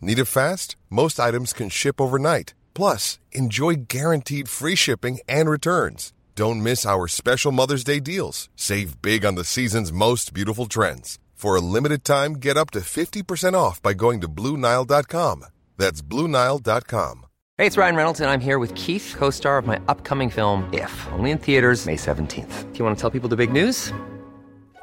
Need it fast? Most items can ship overnight. Plus, enjoy guaranteed free shipping and returns. Don't miss our special Mother's Day deals. Save big on the season's most beautiful trends. For a limited time, get up to 50% off by going to Bluenile.com. That's Bluenile.com. Hey, it's Ryan Reynolds, and I'm here with Keith, co star of my upcoming film, If, only in theaters, May 17th. Do you want to tell people the big news?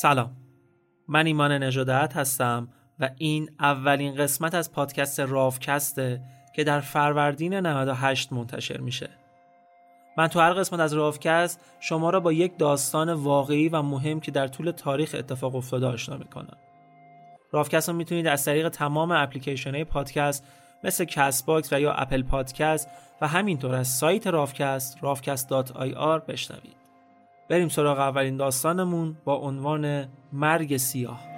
سلام. من ایمان نژاداحد هستم و این اولین قسمت از پادکست رافکسته که در فروردین 98 منتشر میشه. من تو هر قسمت از رافکست شما را با یک داستان واقعی و مهم که در طول تاریخ اتفاق افتاده آشنا می‌کنم. رافکست رو می‌تونید از طریق تمام اپلیکیشن های پادکست مثل Castbox و یا Apple Podcast و همینطور از سایت رافکست rafcast.ir بشنوید. بریم سراغ اولین داستانمون با عنوان مرگ سیاه.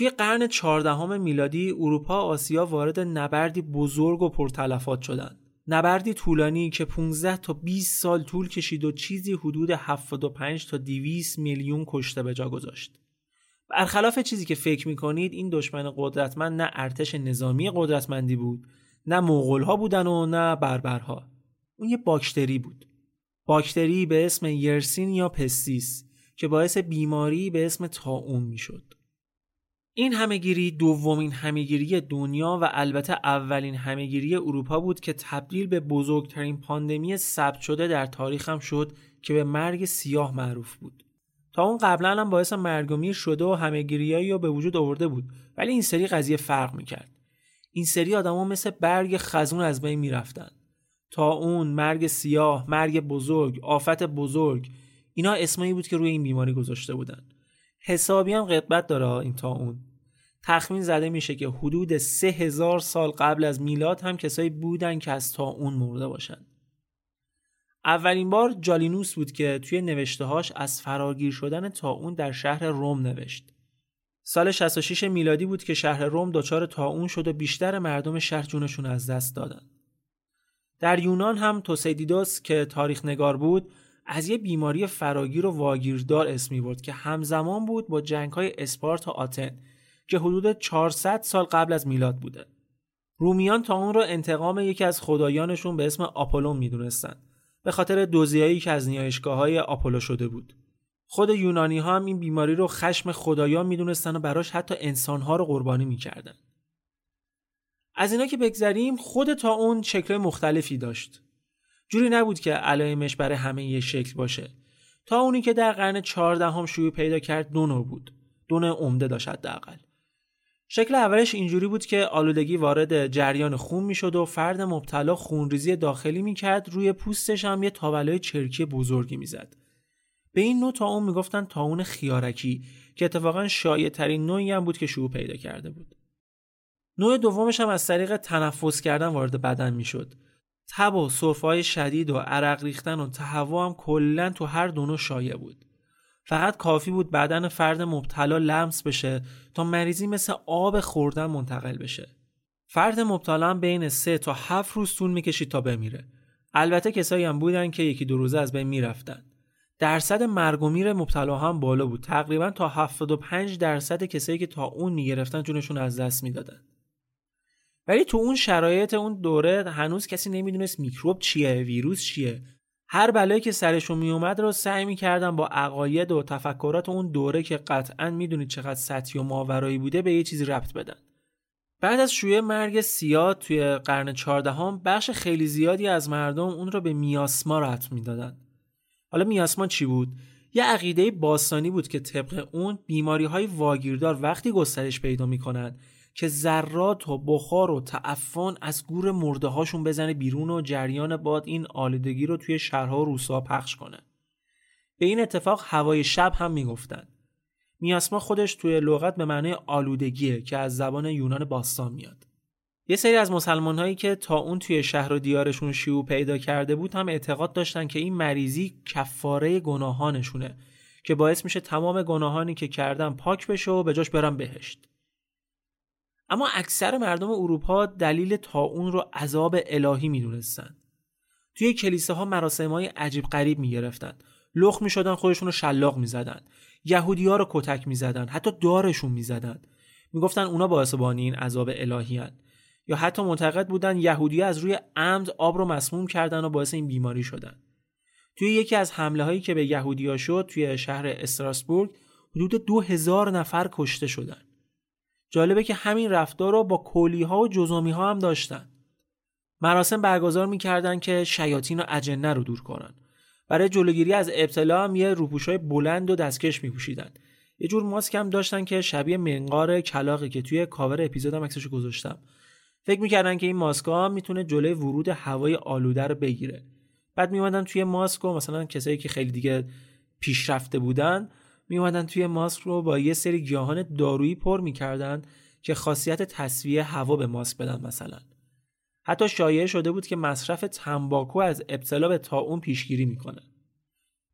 توی قرن چهاردهم میلادی اروپا آسیا وارد نبردی بزرگ و پرتلفات شدند. نبردی طولانی که 15 تا 20 سال طول کشید و چیزی حدود 75 تا 200 میلیون کشته به جا گذاشت. برخلاف چیزی که فکر می‌کنید این دشمن قدرتمند نه ارتش نظامی قدرتمندی بود نه ها بودن و نه بربرها اون یه باکتری بود باکتری به اسم یرسین یا پستیس که باعث بیماری به اسم تاون می‌شد این همهگیری دومین همهگیری دنیا و البته اولین همهگیری اروپا بود که تبدیل به بزرگترین پاندمی ثبت شده در تاریخ هم شد که به مرگ سیاه معروف بود. تا اون قبلا هم باعث مرگ و میر شده و همهگیریایی رو به وجود آورده بود ولی این سری قضیه فرق می‌کرد. این سری آدما مثل برگ خزون از بین می‌رفتن. تا اون مرگ سیاه، مرگ بزرگ، آفت بزرگ اینا اسمایی بود که روی این بیماری گذاشته بودن. حسابی هم قدبت داره این تا اون. تخمین زده میشه که حدود سه هزار سال قبل از میلاد هم کسایی بودن که از تا اون مرده باشن. اولین بار جالینوس بود که توی نوشتهاش از فراگیر شدن تا اون در شهر روم نوشت. سال 66 میلادی بود که شهر روم دچار تاون شد و بیشتر مردم شهر جونشون از دست دادن. در یونان هم توسیدیدوس که تاریخ نگار بود از یه بیماری فراگیر و واگیردار اسمی برد که همزمان بود با جنگ های اسپارت و آتن که حدود 400 سال قبل از میلاد بوده. رومیان تا اون رو انتقام یکی از خدایانشون به اسم آپولون می‌دونستن به خاطر دوزیایی که از نیایشگاه های آپولو شده بود. خود یونانی ها هم این بیماری رو خشم خدایان می‌دونستن و براش حتی انسان ها رو قربانی می‌کردن. از اینا که بگذریم خود تا اون شکل مختلفی داشت. جوری نبود که علائمش برای همه یه شکل باشه. تا اونی که در قرن چهاردهم شیوع پیدا کرد دو نوع بود. دو نوع عمده داشت حداقل. شکل اولش اینجوری بود که آلودگی وارد جریان خون می‌شد و فرد مبتلا خونریزی داخلی می‌کرد روی پوستش هم یه تاولای چرکی بزرگی می‌زد. به این نوع تا می‌گفتن تاون خیارکی که اتفاقا شایع ترین نوعی هم بود که شروع پیدا کرده بود. نوع دومش هم از طریق تنفس کردن وارد بدن می‌شد. تب و سرفه شدید و عرق ریختن و تهوع هم کلا تو هر دونو شایع بود. فقط کافی بود بدن فرد مبتلا لمس بشه تا مریضی مثل آب خوردن منتقل بشه. فرد مبتلا هم بین سه تا هفت روز طول می‌کشید تا بمیره. البته کسایی هم بودن که یکی دو روزه از بین می‌رفتن. درصد مرگ و میر مبتلا هم بالا بود. تقریبا تا 75 درصد کسایی که تا اون می‌گرفتن جونشون از دست می‌دادن. ولی تو اون شرایط اون دوره هنوز کسی نمی‌دونست میکروب چیه ویروس چیه. هر بلایی که سرشون میومد رو سعی می‌کردن با عقاید و تفکرات اون دوره که قطعا می‌دونید چقدر سطحی و ماورایی بوده به یه چیزی ربط بدن. بعد از شویه مرگ سیاد توی قرن چهاردهم بخش خیلی زیادی از مردم اون رو به میاسما ربط می‌دادن. حالا میاسما چی بود؟ یه عقیده باستانی بود که طبق اون بیماری های واگیردار وقتی گسترش پیدا می‌کنن که ذرات و بخار و تعفن از گور مرده هاشون بزنه بیرون و جریان باد این آلودگی رو توی شهرها و روستا پخش کنه. به این اتفاق هوای شب هم می‌گفتن. میاسما خودش توی لغت به معنی آلودگیه که از زبان یونان باستان میاد. یه سری از مسلمان هایی که تا اون توی شهر و دیارشون شیوع پیدا کرده بود هم اعتقاد داشتن که این مریضی کفاره گناهانشونه که باعث میشه تمام گناهانی که کردن پاک بشه و به جاش برن بهشت. اما اکثر مردم اروپا دلیل اون رو عذاب الهی می‌دونستن. توی کلیسه ها مراسم های عجیب غریب می‌گرفتن. لخ می‌شدن خودشون رو شلاق می‌زدن. یهودی ها رو کتک می‌زدن حتی دارشون می‌زدن. می‌گفتن اونا باعث بانی این عذاب الهی هن. یا حتی معتقد بودن یهودی از روی عمد آب رو مسموم کردن و باعث این بیماری شدن. توی یکی از حمله هایی که به یهودیا شد توی شهر استراسبورگ حدود دو هزار نفر کشته شدن. جالبه که همین رفتار رو با کولی ها و جزامی ها هم داشتن. مراسم برگزار می‌کردن که شیاطین و اجنه رو دور کنن. برای جلوگیری از ابتلا هم یه روپوشای بلند و دستکش میپوشیدن. یه جور ماسک هم داشتن که شبیه منقار کلاقی که توی کاور اپیزودم عکسش گذاشتم. فکر می‌کردن که این ماسک ها می‌تونه جلوی ورود هوای آلوده رو بگیره. بعد میومدن توی ماسک و مثلا کسایی که خیلی دیگه پیشرفته بودن می توی ماسک رو با یه سری گیاهان دارویی پر می‌کردن که خاصیت تصویه هوا به ماسک بدن مثلا. حتی شایعه شده بود که مصرف تنباکو از ابتلا به تاون پیشگیری می‌کنه.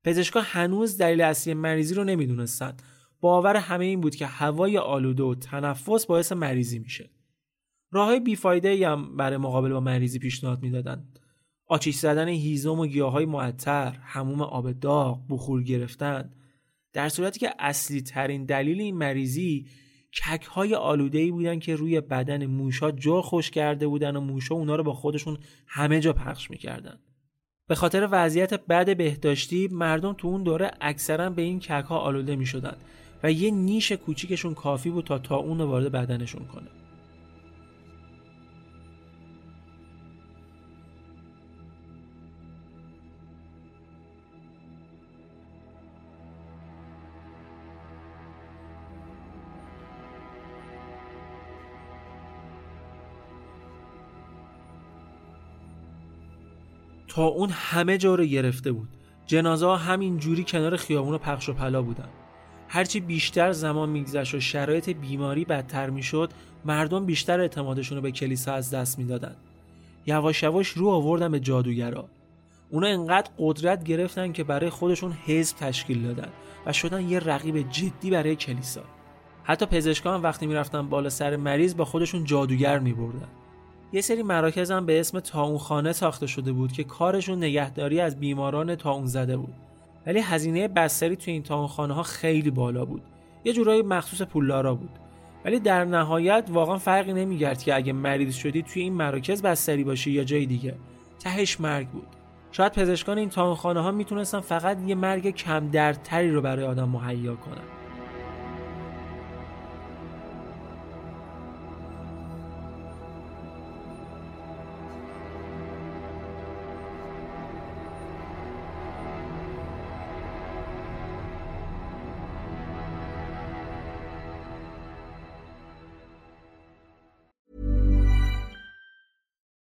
پزشکا هنوز دلیل اصلی مریضی رو نمی‌دونستند باور همه این بود که هوای آلوده و تنفس باعث مریضی میشه. راه های بیفایده هم برای مقابله با مریضی پیشنهاد می‌دادند آتیش زدن هیزم و گیاهای معطر هموم آب داغ بخور گرفتن. در صورتی که اصلی ترین دلیل این مریضی کک های آلوده ای بودن که روی بدن موشا جا خوش کرده بودن و موشا اونا رو با خودشون همه جا پخش می‌کردن. به خاطر وضعیت بد بهداشتی مردم تو اون دوره اکثرا به این کک ها آلوده می و یه نیش کوچیکشون کافی بود تا تا اون وارد بدنشون کنه. اون همه جا رو گرفته بود. جنازه همین جوری کنار خیابون پخش و پلا بودن. هرچی بیشتر زمان میگذشت و شرایط بیماری بدتر می‌شد مردم بیشتر اعتمادشون رو به کلیسا از دست می‌دادن. یواش یواش رو آوردن به جادوگرا. اونا انقدر قدرت گرفتن که برای خودشون حزب تشکیل دادن و شدن یه رقیب جدی برای کلیسا. حتی پزشکان وقتی می‌رفتن بالا سر مریض با خودشون جادوگر میبردن. یه سری مراکز هم به اسم تاونخانه ساخته شده بود که کارشون نگهداری از بیماران تاون زده بود. ولی هزینه بستری توی این تاونخانه ها خیلی بالا بود. یه جورایی مخصوص پولدارا بود. ولی در نهایت واقعا فرقی نمیگرد که اگه مریض شدی توی این مراکز بستری باشی یا جای دیگه. تهش مرگ بود. شاید پزشکان این تاونخانه ها می‌تونستن فقط یه مرگ کم دردتری رو برای آدم مهیا کنن.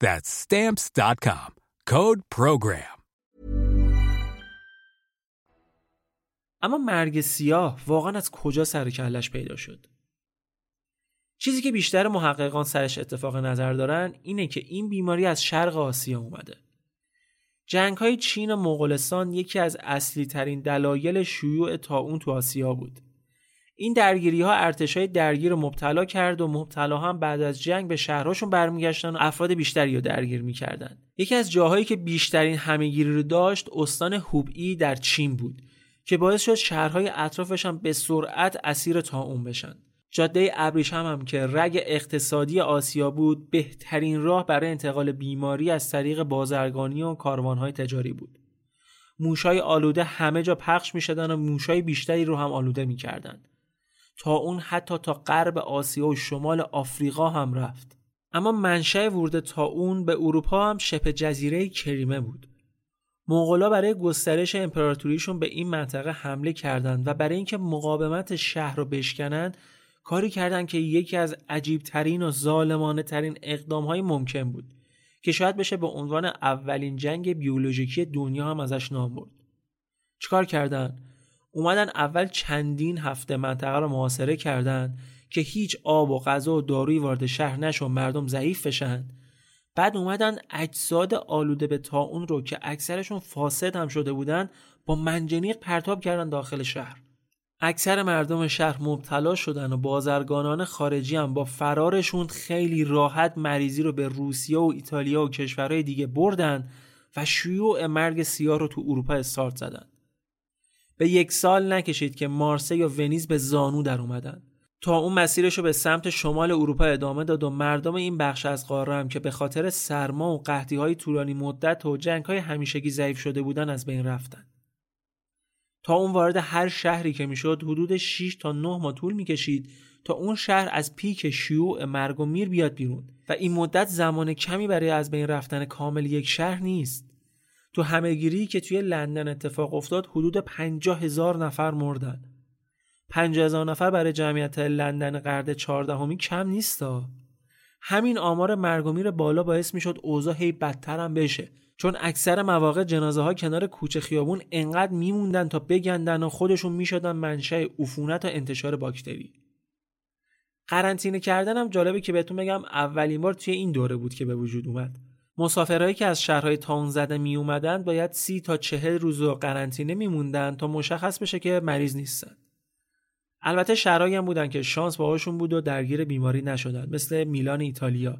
That's stamps.com. Code program. اما مرگ سیاه واقعا از کجا سر کلش پیدا شد؟ چیزی که بیشتر محققان سرش اتفاق نظر دارن اینه که این بیماری از شرق آسیا اومده. جنگ های چین و مغولستان یکی از اصلی ترین دلایل شیوع تاون تو آسیا بود. این درگیری ها ارتش های درگیر مبتلا کرد و مبتلا هم بعد از جنگ به شهرهاشون برمیگشتن و افراد بیشتری رو درگیر می‌کردن. یکی از جاهایی که بیشترین همهگیری رو داشت استان هوبئی در چین بود که باعث شد شهرهای اطرافش هم به سرعت اسیر تاون بشن. جاده ابریشم هم که رگ اقتصادی آسیا بود بهترین راه برای انتقال بیماری از طریق بازرگانی و کاروانهای تجاری بود. موشای آلوده همه جا پخش می شدن و موشای بیشتری رو هم آلوده می کردن. تا اون حتی تا غرب آسیا و شمال آفریقا هم رفت. اما منشأ ورود تا اون به اروپا هم شبه جزیره کریمه بود. مغولا برای گسترش امپراتوریشون به این منطقه حمله کردند و برای اینکه مقاومت شهر رو بشکنند کاری کردند که یکی از عجیب ترین و ظالمانه ترین اقدام های ممکن بود که شاید بشه به عنوان اولین جنگ بیولوژیکی دنیا هم ازش نام برد. چیکار کردن؟ اومدن اول چندین هفته منطقه رو محاصره کردند که هیچ آب و غذا و دارویی وارد شهر نشه و مردم ضعیف بشن. بعد اومدن اجساد آلوده به تاون رو که اکثرشون فاسد هم شده بودن با منجنیق پرتاب کردن داخل شهر. اکثر مردم شهر مبتلا شدن و بازرگانان خارجی هم با فرارشون خیلی راحت مریضی رو به روسیه و ایتالیا و کشورهای دیگه بردن و شیوع مرگ سیاه رو تو اروپا استارت زدن. به یک سال نکشید که مارسی و ونیز به زانو در اومدن. تا اون مسیرش رو به سمت شمال اروپا ادامه داد و مردم این بخش از قاره هم که به خاطر سرما و قحطی های طولانی مدت و جنگ های همیشگی ضعیف شده بودن از بین رفتن. تا اون وارد هر شهری که می‌شد حدود 6 تا 9 ماه طول می‌کشید تا اون شهر از پیک شیوع مرگ و میر بیاد بیرون. و این مدت زمان کمی برای از بین رفتن کامل یک شهر نیست. تو همهگیری که توی لندن اتفاق افتاد حدود پنجاه هزار نفر مردن. پنجاه هزار نفر برای جمعیت لندن قرد چهاردهمی کم نیستا. همین آمار مرگ و میر بالا باعث می‌شد اوضاع هی بدتر هم بشه. چون اکثر مواقع جنازه ها کنار کوچه خیابون انقدر میموندن تا بگندن و خودشون می‌شدن منشأ عفونت و انتشار باکتری. قرنطینه کردن هم جالبه که بهتون بگم اولین بار توی این دوره بود که به وجود اومد. مسافرهایی که از شهرهای تاون زده می اومدن باید سی تا چهل روز و قرنطینه میموندن تا مشخص بشه که مریض نیستن. البته شهرهایی هم بودن که شانس باهاشون بود و درگیر بیماری نشدن مثل میلان ایتالیا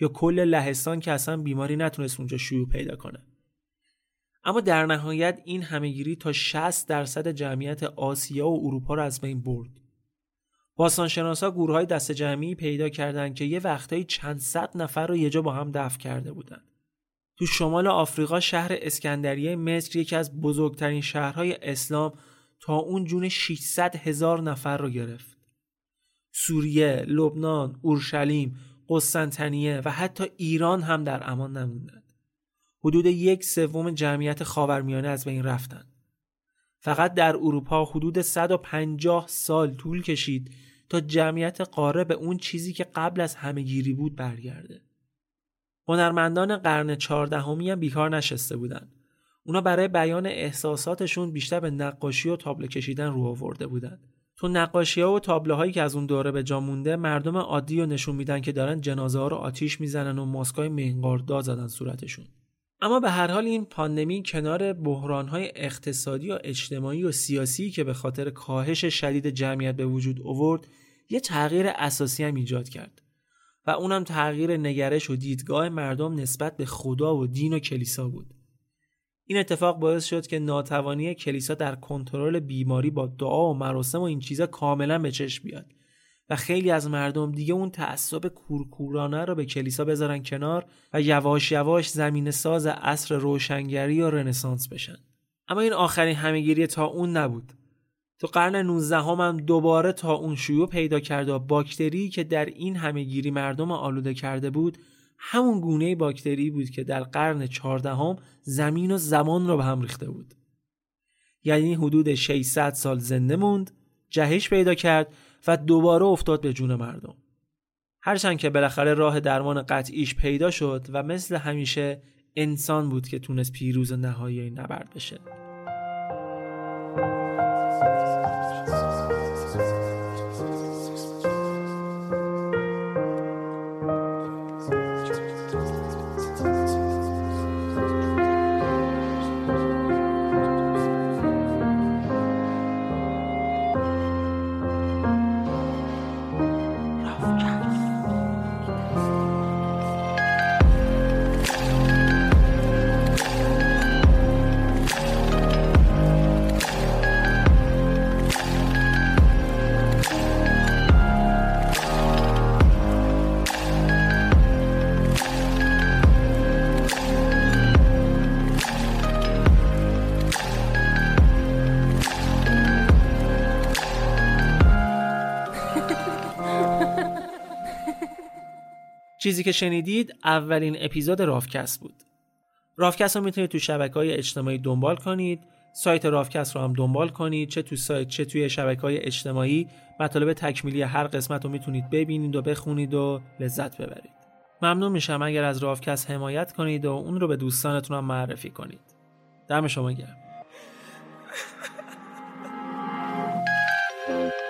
یا کل لهستان که اصلا بیماری نتونست اونجا شیوع پیدا کنه. اما در نهایت این همهگیری تا 60 درصد جمعیت آسیا و اروپا رو از بین برد. باستانشناسا گروه های دست جمعی پیدا کردند که یه وقتایی چند صد نفر رو یه جا با هم دفن کرده بودن. تو شمال آفریقا شهر اسکندریه مصر یکی از بزرگترین شهرهای اسلام تا اون جون 600 هزار نفر رو گرفت. سوریه، لبنان، اورشلیم، قسطنطنیه و حتی ایران هم در امان نموندند. حدود یک سوم جمعیت خاورمیانه از بین رفتند. فقط در اروپا حدود 150 سال طول کشید تا جمعیت قاره به اون چیزی که قبل از همه گیری بود برگرده. هنرمندان قرن چهاردهمی هم بیکار نشسته بودن. اونا برای بیان احساساتشون بیشتر به نقاشی و تابلو کشیدن رو آورده بودن. تو نقاشی ها و تابلوهایی که از اون دوره به جا مونده مردم عادی رو نشون میدن که دارن جنازه ها رو آتیش می‌زنن و ماسکای منقاردار زدن صورتشون. اما به هر حال این پاندمی کنار بحرانهای اقتصادی و اجتماعی و سیاسی که به خاطر کاهش شدید جمعیت به وجود آورد یه تغییر اساسی هم ایجاد کرد. و اونم تغییر نگرش و دیدگاه مردم نسبت به خدا و دین و کلیسا بود. این اتفاق باعث شد که ناتوانی کلیسا در کنترل بیماری با دعا و مراسم و این چیزا کاملا به چشم بیاد. و خیلی از مردم دیگه اون تعصب کورکورانه رو به کلیسا بذارن کنار و یواش یواش زمین ساز عصر روشنگری و رنسانس بشن. اما این آخرین همهگیری تا اون نبود. تو قرن 19 هم, هم دوباره تا اون شیوع پیدا کرد و باکتری که در این همهگیری مردم آلوده کرده بود همون گونه باکتری بود که در قرن 14 هم زمین و زمان رو به هم ریخته بود. یعنی حدود 600 سال زنده موند جهش پیدا کرد و دوباره افتاد به جون مردم. هرچند که بالاخره راه درمان قطعیش پیدا شد و مثل همیشه انسان بود که تونست پیروز نهایی نبرد بشه. چیزی که شنیدید اولین اپیزود رافکس بود. رافکس رو می‌تونید تو شبکه های اجتماعی دنبال کنید. سایت رافکس رو هم دنبال کنید. چه تو سایت چه توی شبکه های اجتماعی. مطالب تکمیلی هر قسمت رو می‌تونید ببینید و بخونید و لذت ببرید. ممنون میشم اگر از رافکس حمایت کنید و اون رو به دوستانتون هم معرفی کنید. دم شما گرم.